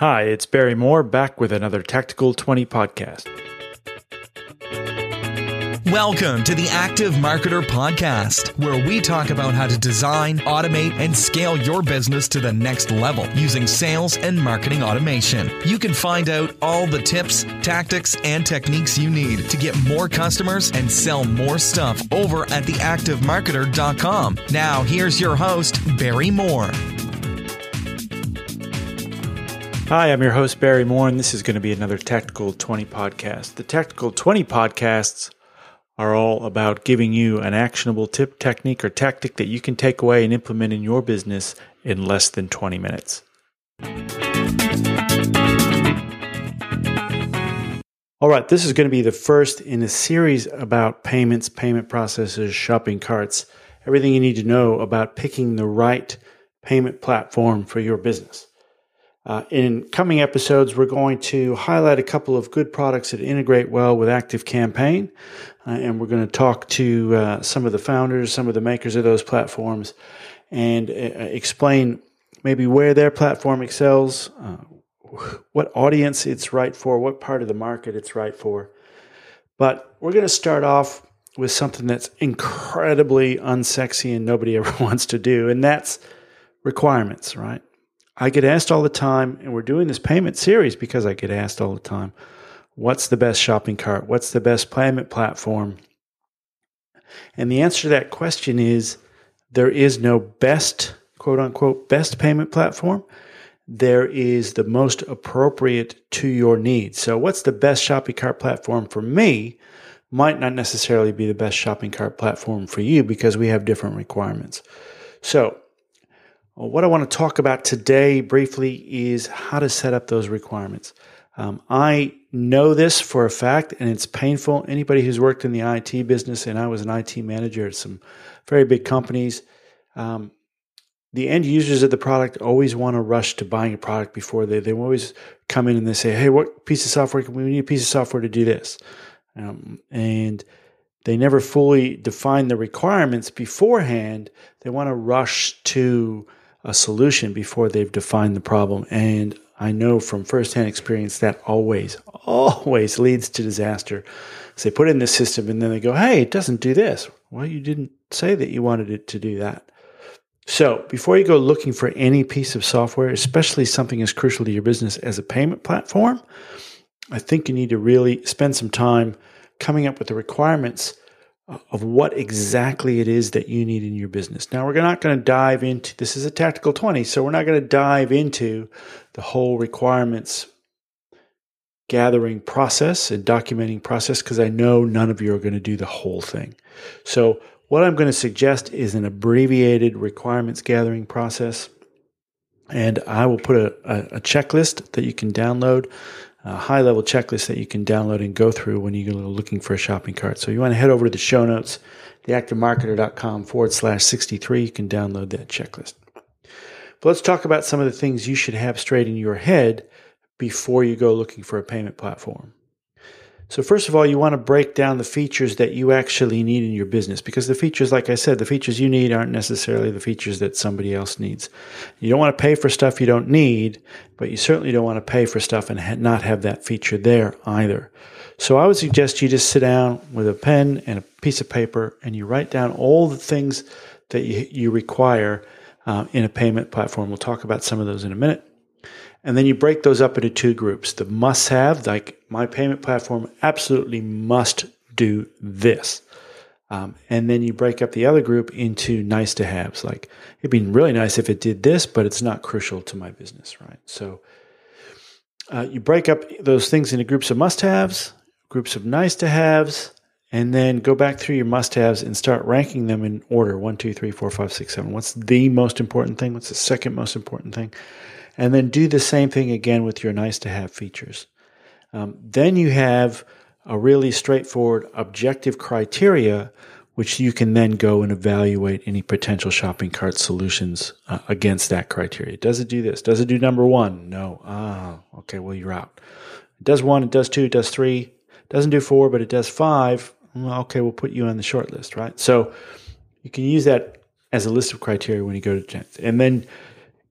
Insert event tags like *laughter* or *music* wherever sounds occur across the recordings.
Hi, it's Barry Moore back with another Tactical 20 podcast. Welcome to the Active Marketer Podcast, where we talk about how to design, automate, and scale your business to the next level using sales and marketing automation. You can find out all the tips, tactics, and techniques you need to get more customers and sell more stuff over at theactivemarketer.com. Now, here's your host, Barry Moore. Hi, I'm your host, Barry Moore, and this is going to be another Tactical 20 podcast. The Tactical 20 podcasts are all about giving you an actionable tip, technique, or tactic that you can take away and implement in your business in less than 20 minutes. All right, this is going to be the first in a series about payments, payment processes, shopping carts, everything you need to know about picking the right payment platform for your business. Uh, in coming episodes, we're going to highlight a couple of good products that integrate well with Active Campaign, uh, and we're going to talk to uh, some of the founders, some of the makers of those platforms, and uh, explain maybe where their platform excels, uh, what audience it's right for, what part of the market it's right for. But we're going to start off with something that's incredibly unsexy and nobody *laughs* ever wants to do, and that's requirements, right? I get asked all the time, and we're doing this payment series because I get asked all the time what's the best shopping cart? What's the best payment platform? And the answer to that question is there is no best, quote unquote, best payment platform. There is the most appropriate to your needs. So, what's the best shopping cart platform for me might not necessarily be the best shopping cart platform for you because we have different requirements. So, what I want to talk about today briefly is how to set up those requirements. Um, I know this for a fact, and it's painful. Anybody who's worked in the IT business, and I was an IT manager at some very big companies, um, the end users of the product always want to rush to buying a product before they they always come in and they say, "Hey, what piece of software? Can we need a piece of software to do this," um, and they never fully define the requirements beforehand. They want to rush to a solution before they've defined the problem. And I know from firsthand experience that always, always leads to disaster. So they put in this system and then they go, hey, it doesn't do this. Well, you didn't say that you wanted it to do that. So before you go looking for any piece of software, especially something as crucial to your business as a payment platform, I think you need to really spend some time coming up with the requirements of what exactly it is that you need in your business. Now, we're not going to dive into this is a tactical 20, so we're not going to dive into the whole requirements gathering process and documenting process because I know none of you are going to do the whole thing. So, what I'm going to suggest is an abbreviated requirements gathering process. And I will put a, a, a checklist that you can download high level checklist that you can download and go through when you're looking for a shopping cart. So you want to head over to the show notes, theactivemarketer.com forward slash 63. You can download that checklist. But let's talk about some of the things you should have straight in your head before you go looking for a payment platform. So, first of all, you want to break down the features that you actually need in your business because the features, like I said, the features you need aren't necessarily the features that somebody else needs. You don't want to pay for stuff you don't need, but you certainly don't want to pay for stuff and not have that feature there either. So, I would suggest you just sit down with a pen and a piece of paper and you write down all the things that you, you require uh, in a payment platform. We'll talk about some of those in a minute. And then you break those up into two groups. The must have, like my payment platform absolutely must do this. Um, and then you break up the other group into nice to haves. Like it'd be really nice if it did this, but it's not crucial to my business, right? So uh, you break up those things into groups of must haves, groups of nice to haves, and then go back through your must haves and start ranking them in order one, two, three, four, five, six, seven. What's the most important thing? What's the second most important thing? And then do the same thing again with your nice to have features. Um, then you have a really straightforward objective criteria, which you can then go and evaluate any potential shopping cart solutions uh, against that criteria. Does it do this? Does it do number one? No. Ah, okay, well, you're out. It does one, it does two, it does three, it doesn't do four, but it does five. Okay, we'll put you on the short list, right? So you can use that as a list of criteria when you go to chance. And then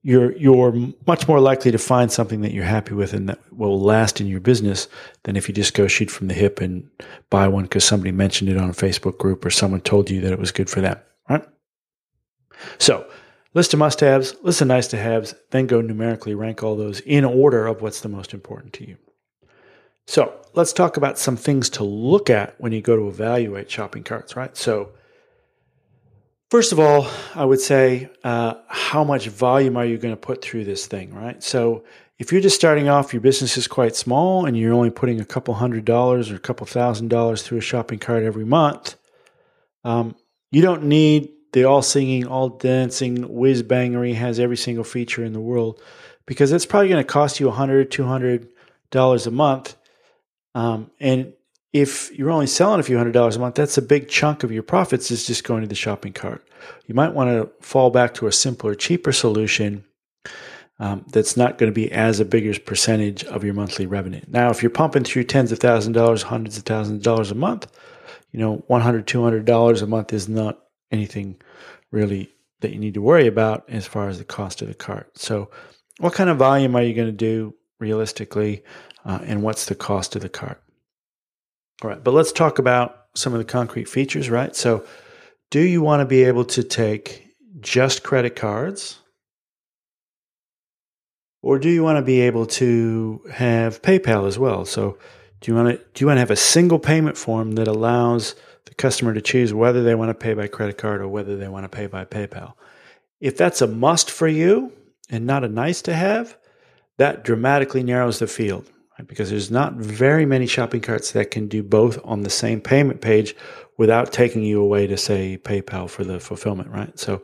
you're you're much more likely to find something that you're happy with and that will last in your business than if you just go shoot from the hip and buy one because somebody mentioned it on a Facebook group or someone told you that it was good for them. Right. So list of must-haves, list of nice-to-haves, then go numerically rank all those in order of what's the most important to you. So let's talk about some things to look at when you go to evaluate shopping carts. Right. So First of all, I would say, uh, how much volume are you going to put through this thing, right? So, if you're just starting off, your business is quite small, and you're only putting a couple hundred dollars or a couple thousand dollars through a shopping cart every month, um, you don't need the all singing, all dancing whiz bangery has every single feature in the world because it's probably going to cost you a hundred, two hundred dollars a month, um, and if you're only selling a few hundred dollars a month, that's a big chunk of your profits is just going to the shopping cart. You might want to fall back to a simpler, cheaper solution um, that's not going to be as a bigger percentage of your monthly revenue. Now, if you're pumping through tens of thousands of dollars, hundreds of thousands of dollars a month, you know, $100, $200 a month is not anything really that you need to worry about as far as the cost of the cart. So, what kind of volume are you going to do realistically, uh, and what's the cost of the cart? All right, but let's talk about some of the concrete features, right? So, do you want to be able to take just credit cards? Or do you want to be able to have PayPal as well? So, do you want to do you want to have a single payment form that allows the customer to choose whether they want to pay by credit card or whether they want to pay by PayPal? If that's a must for you and not a nice to have, that dramatically narrows the field right? because there's not very many shopping carts that can do both on the same payment page without taking you away to say PayPal for the fulfillment, right? So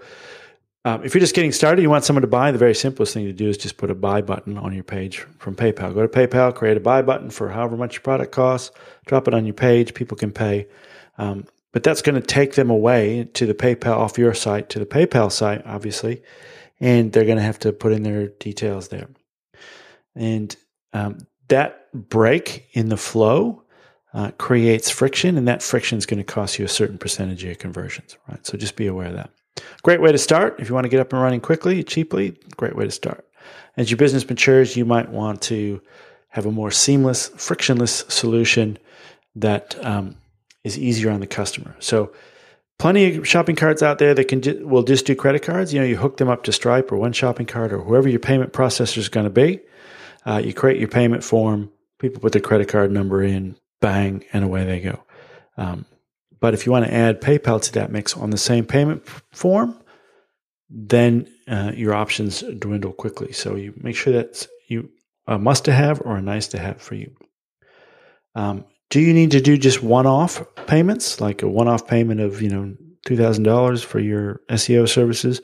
um, if you're just getting started, you want someone to buy, the very simplest thing to do is just put a buy button on your page from PayPal. Go to PayPal, create a buy button for however much your product costs, drop it on your page, people can pay. Um, but that's going to take them away to the PayPal off your site to the PayPal site, obviously, and they're going to have to put in their details there. And um, that break in the flow uh, creates friction, and that friction is going to cost you a certain percentage of your conversions, right? So just be aware of that. Great way to start. If you want to get up and running quickly, cheaply, great way to start. As your business matures, you might want to have a more seamless, frictionless solution that um, is easier on the customer. So, plenty of shopping carts out there that can ju- will just do credit cards. You know, you hook them up to Stripe or one shopping cart or whoever your payment processor is going to be. Uh, you create your payment form, people put their credit card number in, bang, and away they go. Um, but if you want to add PayPal to that mix on the same payment form, then uh, your options dwindle quickly. So you make sure that's you a must to have or a nice to have for you. Um, do you need to do just one off payments, like a one off payment of you know two thousand dollars for your SEO services,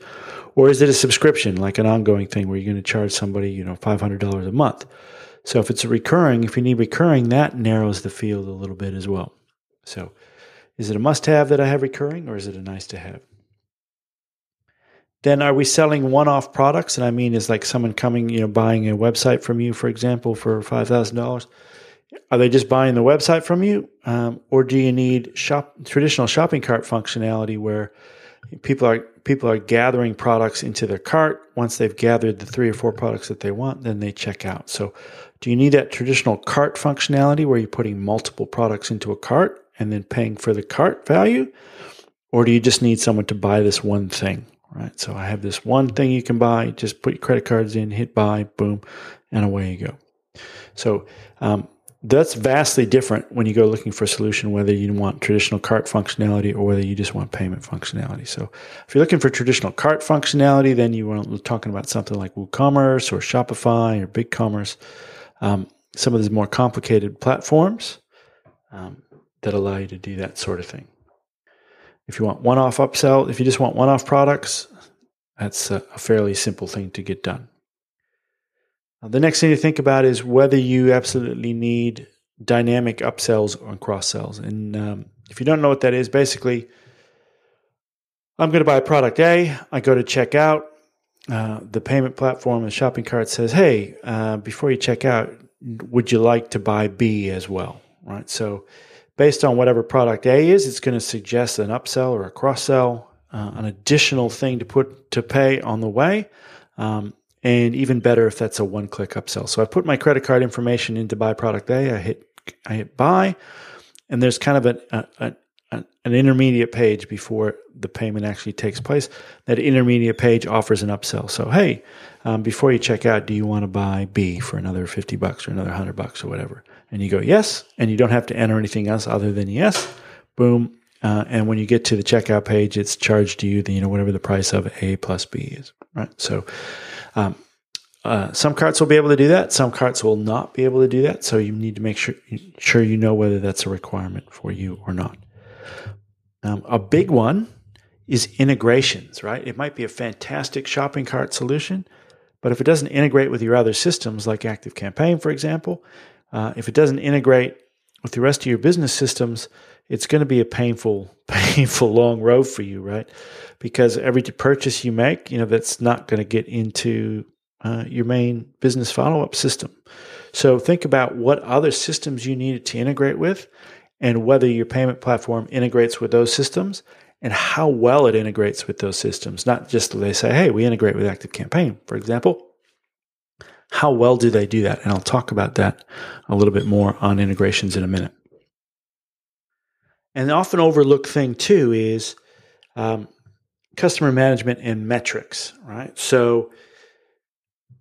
or is it a subscription, like an ongoing thing where you're going to charge somebody, you know, $500 a month? So if it's a recurring, if you need recurring, that narrows the field a little bit as well. So is it a must have that I have recurring or is it a nice to have? Then are we selling one off products? And I mean, is like someone coming, you know, buying a website from you, for example, for $5,000? Are they just buying the website from you? Um, or do you need shop traditional shopping cart functionality where people are people are gathering products into their cart. Once they've gathered the three or four products that they want, then they check out. So, do you need that traditional cart functionality where you're putting multiple products into a cart and then paying for the cart value? Or do you just need someone to buy this one thing? Right. So I have this one thing you can buy. Just put your credit cards in, hit buy, boom, and away you go. So um, that's vastly different when you go looking for a solution, whether you want traditional cart functionality or whether you just want payment functionality. So if you're looking for traditional cart functionality, then you are talking about something like WooCommerce or Shopify or BigCommerce, um, some of these more complicated platforms um, that allow you to do that sort of thing. If you want one-off upsell, if you just want one-off products, that's a, a fairly simple thing to get done. Uh, the next thing to think about is whether you absolutely need dynamic upsells or cross sells. And um, if you don't know what that is, basically, I'm going to buy product A. I go to check out. Uh, the payment platform, the shopping cart says, "Hey, uh, before you check out, would you like to buy B as well?" Right. So, based on whatever product A is, it's going to suggest an upsell or a cross sell, uh, an additional thing to put to pay on the way. Um, and even better if that's a one-click upsell. So I put my credit card information into buy product A. I hit I hit buy, and there's kind of an, an intermediate page before the payment actually takes place. That intermediate page offers an upsell. So hey, um, before you check out, do you want to buy B for another fifty bucks or another hundred bucks or whatever? And you go yes, and you don't have to enter anything else other than yes. Boom. Uh, and when you get to the checkout page, it's charged to you the you know whatever the price of A plus B is. Right. So um, uh, some carts will be able to do that. Some carts will not be able to do that. So you need to make sure sure you know whether that's a requirement for you or not. Um, a big one is integrations. Right, it might be a fantastic shopping cart solution, but if it doesn't integrate with your other systems, like Active Campaign, for example, uh, if it doesn't integrate with the rest of your business systems, it's going to be a painful, *laughs* painful long road for you, right? Because every purchase you make, you know, that's not going to get into uh, your main business follow up system. So think about what other systems you need to integrate with and whether your payment platform integrates with those systems and how well it integrates with those systems. Not just they say, hey, we integrate with Active Campaign, for example. How well do they do that? And I'll talk about that a little bit more on integrations in a minute. And the often overlooked thing too is um, customer management and metrics, right? So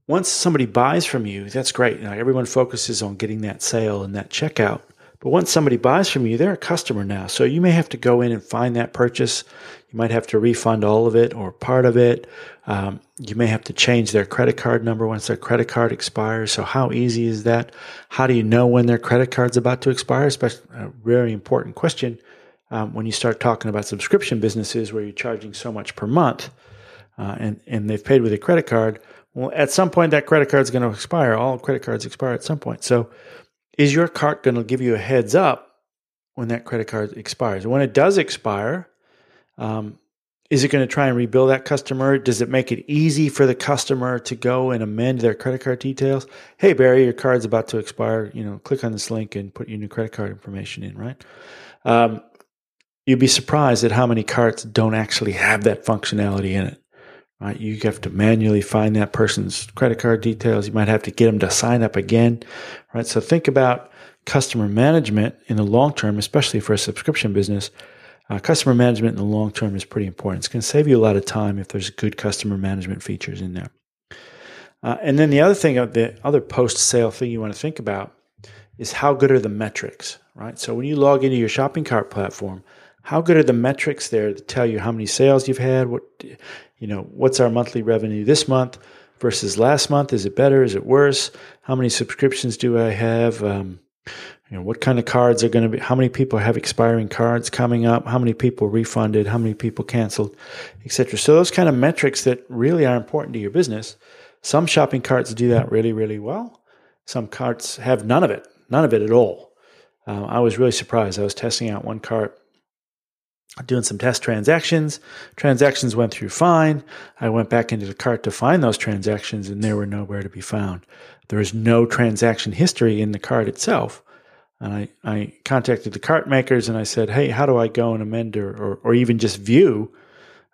once somebody buys from you, that's great. everyone focuses on getting that sale and that checkout. But once somebody buys from you, they're a customer now. So you may have to go in and find that purchase. You might have to refund all of it or part of it. Um, you may have to change their credit card number once their credit card expires. So how easy is that? How do you know when their credit card's about to expire? Especially a very important question um, when you start talking about subscription businesses where you're charging so much per month uh, and, and they've paid with a credit card. Well, at some point that credit card's going to expire. All credit cards expire at some point. So is your cart going to give you a heads up when that credit card expires? When it does expire, um, is it going to try and rebuild that customer? Does it make it easy for the customer to go and amend their credit card details? Hey, Barry, your card's about to expire. You know, click on this link and put your new credit card information in, right? Um, you'd be surprised at how many carts don't actually have that functionality in it right? You have to manually find that person's credit card details. You might have to get them to sign up again, right? So think about customer management in the long term, especially for a subscription business. Uh, customer management in the long term is pretty important. It's going to save you a lot of time if there's good customer management features in there. Uh, and then the other thing, uh, the other post sale thing you want to think about is how good are the metrics, right? So when you log into your shopping cart platform, how good are the metrics there to tell you how many sales you've had? What you know, what's our monthly revenue this month versus last month? Is it better? Is it worse? How many subscriptions do I have? Um, you know, what kind of cards are going to be? How many people have expiring cards coming up? How many people refunded? How many people canceled, etc. So those kind of metrics that really are important to your business. Some shopping carts do that really, really well. Some carts have none of it, none of it at all. Uh, I was really surprised. I was testing out one cart doing some test transactions. Transactions went through fine. I went back into the cart to find those transactions and they were nowhere to be found. There is no transaction history in the cart itself. And I, I contacted the cart makers and I said, Hey, how do I go and amend or, or, or even just view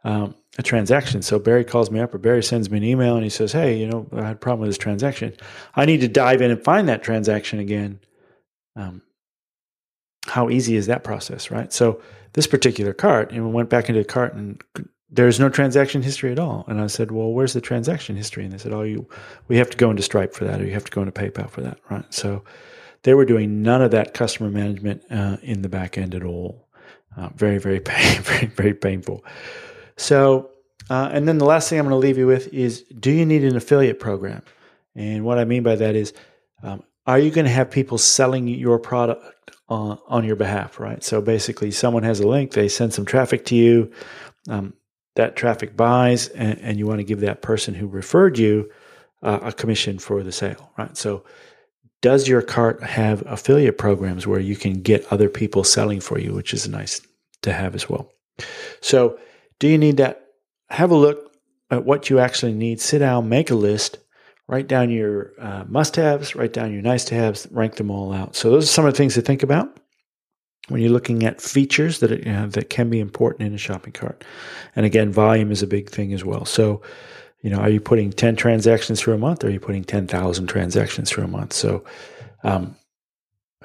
um, a transaction? So Barry calls me up or Barry sends me an email and he says, Hey, you know, I had a problem with this transaction. I need to dive in and find that transaction again. Um, how easy is that process, right? So this particular cart and we went back into the cart and there's no transaction history at all. And I said, well, where's the transaction history? And they said, oh, you, we have to go into Stripe for that, or you have to go into PayPal for that, right? So they were doing none of that customer management uh, in the back end at all. Uh, very, very, *laughs* pain, very, very painful. So, uh, and then the last thing I'm going to leave you with is, do you need an affiliate program? And what I mean by that is, um, are you going to have people selling your product on, on your behalf, right? So basically, someone has a link, they send some traffic to you, um, that traffic buys, and, and, you want to give that person who referred you uh, a commission for the sale, right? So, does your cart have affiliate programs where you can get other people selling for you, which is nice to have as well? So, do you need that? Have a look at what you actually need. Sit down, make a list, write down your uh, must haves, write down your nice to haves, rank them all out. So, those are some of the things to think about when you're looking at features that, that can be important in a shopping cart. And again, volume is a big thing as well. So, you know, are you putting 10 transactions through a month or are you putting 10,000 transactions through a month? So um,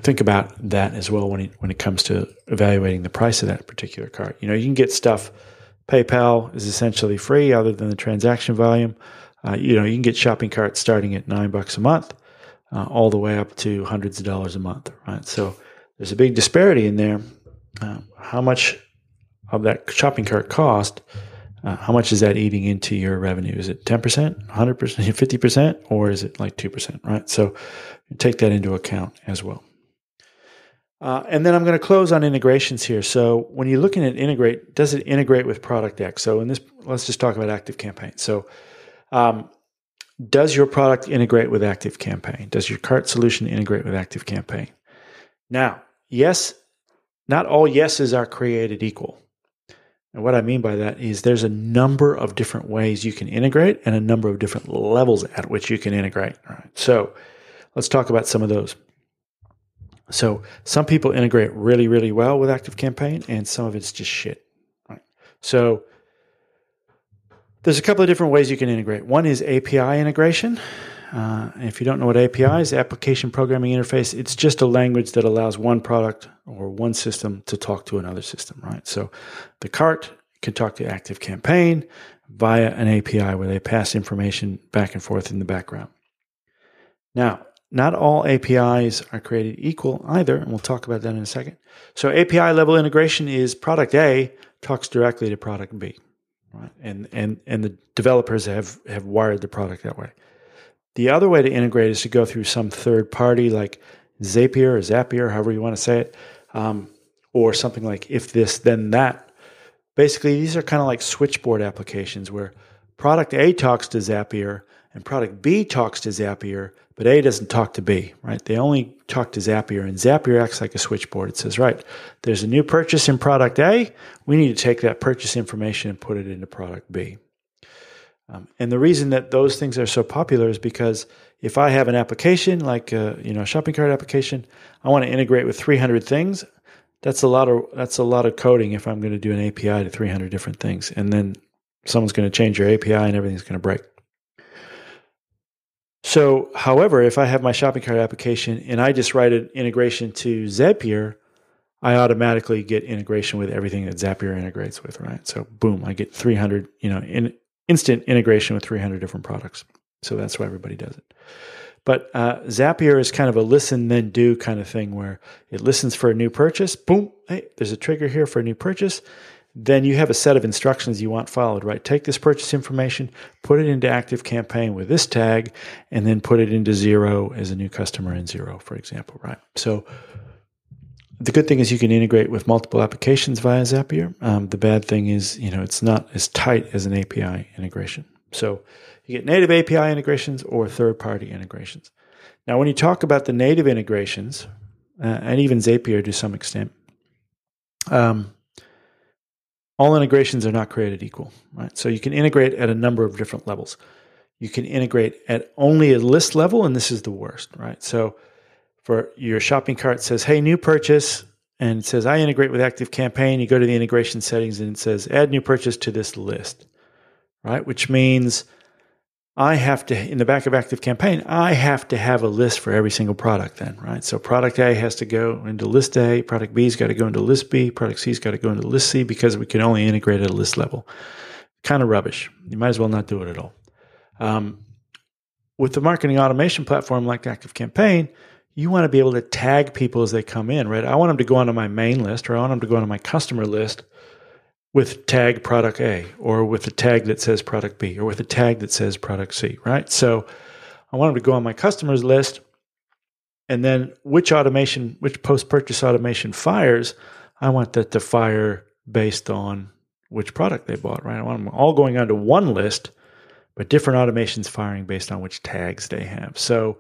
think about that as well when it, when it comes to evaluating the price of that particular cart. You know, you can get stuff, PayPal is essentially free other than the transaction volume. Uh, you know, you can get shopping carts starting at nine bucks a month, uh, all the way up to hundreds of dollars a month, right? So there's a big disparity in there. Uh, how much of that shopping cart cost? Uh, how much is that eating into your revenue? Is it 10%, 100%, 50%, or is it like 2%, right? So take that into account as well. Uh, and then I'm going to close on integrations here. So when you're looking at integrate, does it integrate with Product X? So in this, let's just talk about Active Campaign. So um, does your product integrate with Active Campaign? Does your cart solution integrate with Active Campaign? Now, yes, not all yeses are created equal. And what I mean by that is there's a number of different ways you can integrate and a number of different levels at which you can integrate. All right. So let's talk about some of those. So some people integrate really, really well with Active Campaign, and some of it's just shit. Right. So there's a couple of different ways you can integrate. One is API integration. Uh, if you don't know what API is, Application Programming Interface, it's just a language that allows one product or one system to talk to another system, right? So the cart can talk to Active Campaign via an API where they pass information back and forth in the background. Now, not all APIs are created equal either, and we'll talk about that in a second. So API level integration is product A talks directly to product B, right? And and and the developers have have wired the product that way. The other way to integrate is to go through some third party like Zapier or Zapier, however you want to say it, um, or something like if this then that. Basically, these are kind of like switchboard applications where product A talks to Zapier and product B talks to Zapier, but A doesn't talk to B, right? They only talk to Zapier, and Zapier acts like a switchboard. It says, right, there's a new purchase in product A. We need to take that purchase information and put it into product B. Um, and the reason that those things are so popular is because if I have an application like a, you know a shopping cart application, I want to integrate with 300 things. That's a lot of that's a lot of coding if I'm going to do an API to 300 different things, and then someone's going to change your API and everything's going to break. So, however, if I have my shopping cart application and I just write an integration to Zapier, I automatically get integration with everything that Zapier integrates with, right? So, boom, I get 300, you know, in, instant integration with 300 different products. So that's why everybody does it. But uh, Zapier is kind of a listen then do kind of thing where it listens for a new purchase. Boom, hey, there's a trigger here for a new purchase then you have a set of instructions you want followed, right? Take this purchase information, put it into Active Campaign with this tag, and then put it into Xero as a new customer in Xero, for example, right? So the good thing is you can integrate with multiple applications via Zapier. Um, the bad thing is, you know, it's not as tight as an API integration. So you get native API integrations or third party integrations. Now, when you talk about the native integrations, uh, and even Zapier to some extent, um, all integrations are not created equal, right? So you can integrate at a number of different levels. You can integrate at only a list level, and this is the worst, right? So for your shopping cart says, hey, new purchase, and it says, I integrate with Active Campaign. You go to the integration settings and it says, add new purchase to this list, right? Which means I have to, in the back of Active Campaign, I have to have a list for every single product then, right? So product A has to go into list A, product B's got to go into list B, product C's got to go into list C because we can only integrate at a list level. Kind of rubbish. You might as well not do it at all. Um, with the marketing automation platform like Active Campaign, you want to be able to tag people as they come in, right? I want them to go onto my main list or I want them to go onto my customer list with tag product A or with a tag that says product B or with a tag that says product C, right? So I want them to go on my customers list and then which automation, which post purchase automation fires, I want that to fire based on which product they bought, right? I want them all going onto one list, but different automations firing based on which tags they have. So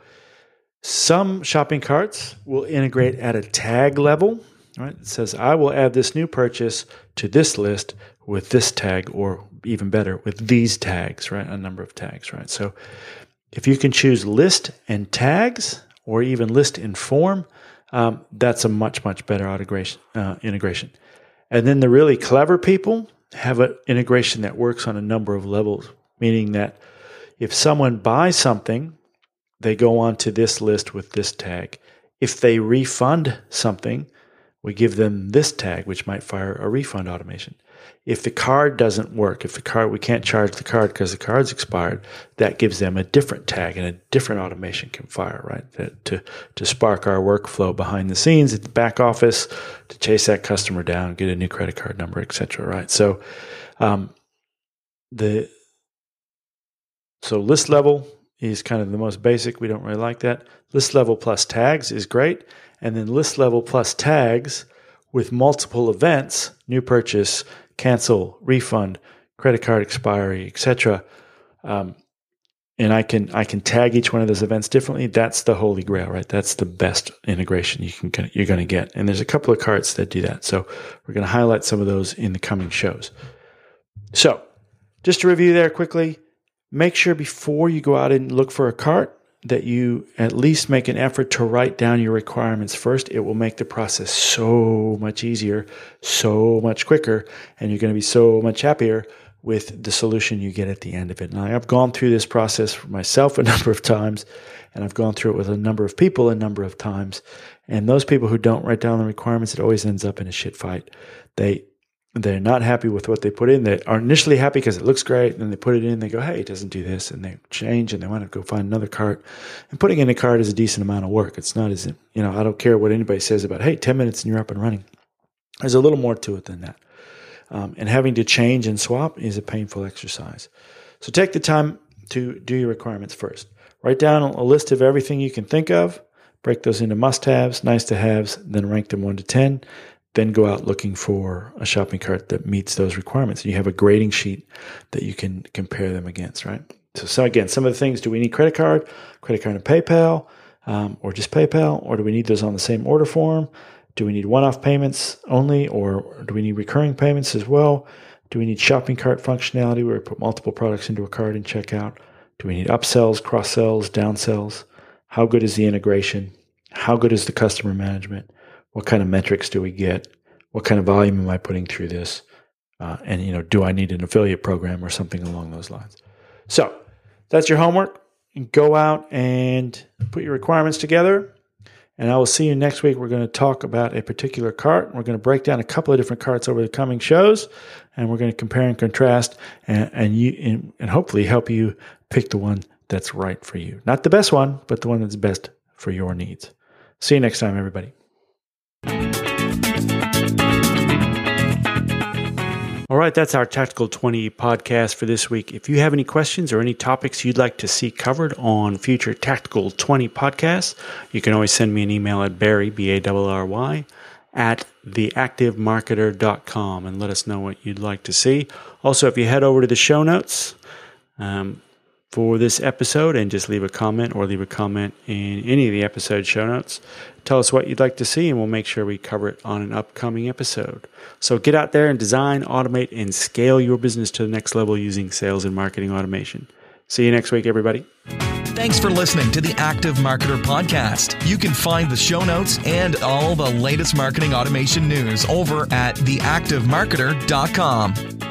some shopping carts will integrate at a tag level Right? It says, I will add this new purchase to this list with this tag, or even better, with these tags, right? A number of tags, right? So if you can choose list and tags, or even list and form, um, that's a much, much better integration, uh, integration. And then the really clever people have an integration that works on a number of levels, meaning that If someone buys something, they go on to this list with this tag. If they refund something, we give them this tag, which might fire a refund automation. If the card doesn't work, if the card we can't charge the card because the card's expired, that gives them a different tag and a different automation can fire, right? To to spark our workflow behind the scenes at the back office to chase that customer down, get a new credit card number, etc. Right? So, um, the so list level is kind of the most basic. We don't really like that. List level plus tags is great, and then list level plus tags with multiple events: new purchase, cancel, refund, credit card expiry, etc. Um, and I can I can tag each one of those events differently. That's the holy grail, right? That's the best integration you can you're going to get. And there's a couple of carts that do that. So we're going to highlight some of those in the coming shows. So just to review there quickly, make sure before you go out and look for a cart that you at least make an effort to write down your requirements first. It will make the process so much easier, so much quicker, and you're going to be so much happier with the solution you get at the end of it. Now, I've gone through this process myself a *laughs* number of times, and I've gone through it with a number of people a number of times. And those people who don't write down the requirements, it always ends up in a shit fight. They they're not happy with what they put in. They are initially happy because it looks great. And then they put it in, they go, hey, it doesn't do this. And they change and they want to go find another cart. And putting in a cart is a decent amount of work. It's not as, you know, I don't care what anybody says about, hey, 10 minutes and you're up and running. There's a little more to it than that. Um, and having to change and swap is a painful exercise. So take the time to do your requirements first. Write down a list of everything you can think of, break those into must haves, nice to haves, then rank them 1 to 10 then go out looking for a shopping cart that meets those requirements. And you have a grading sheet that you can compare them against, right? So, so again, some of the things do we need credit card, credit card and PayPal, um, or just PayPal, or do we need those on the same order form? Do we need one off payments only, or do we need recurring payments as well? Do we need shopping cart functionality where we put multiple products into a cart and check out? Do we need upsells, cross sells, downsells? How good is the integration? How good is the customer management? What kind of metrics do we get? What kind of volume am I putting through this? Uh, and you know, do I need an affiliate program or something along those lines? So that's your homework. Go out and put your requirements together. And I will see you next week. We're going to talk about a particular cart. We're going to break down a couple of different carts over the coming shows, and we're going to compare and contrast, and, and you and, and hopefully help you pick the one that's right for you. Not the best one, but the one that's best for your needs. See you next time, everybody. All right, that's our Tactical 20 podcast for this week. If you have any questions or any topics you'd like to see covered on future Tactical 20 podcasts, you can always send me an email at Barry, B A R R Y, at theactivemarketer.com and let us know what you'd like to see. Also, if you head over to the show notes, um, for this episode and just leave a comment or leave a comment in any of the episode show notes. Tell us what you'd like to see, and we'll make sure we cover it on an upcoming episode. So get out there and design, automate, and scale your business to the next level using sales and marketing automation. See you next week, everybody. Thanks for listening to the Active Marketer Podcast. You can find the show notes and all the latest marketing automation news over at theactivemarketer.com.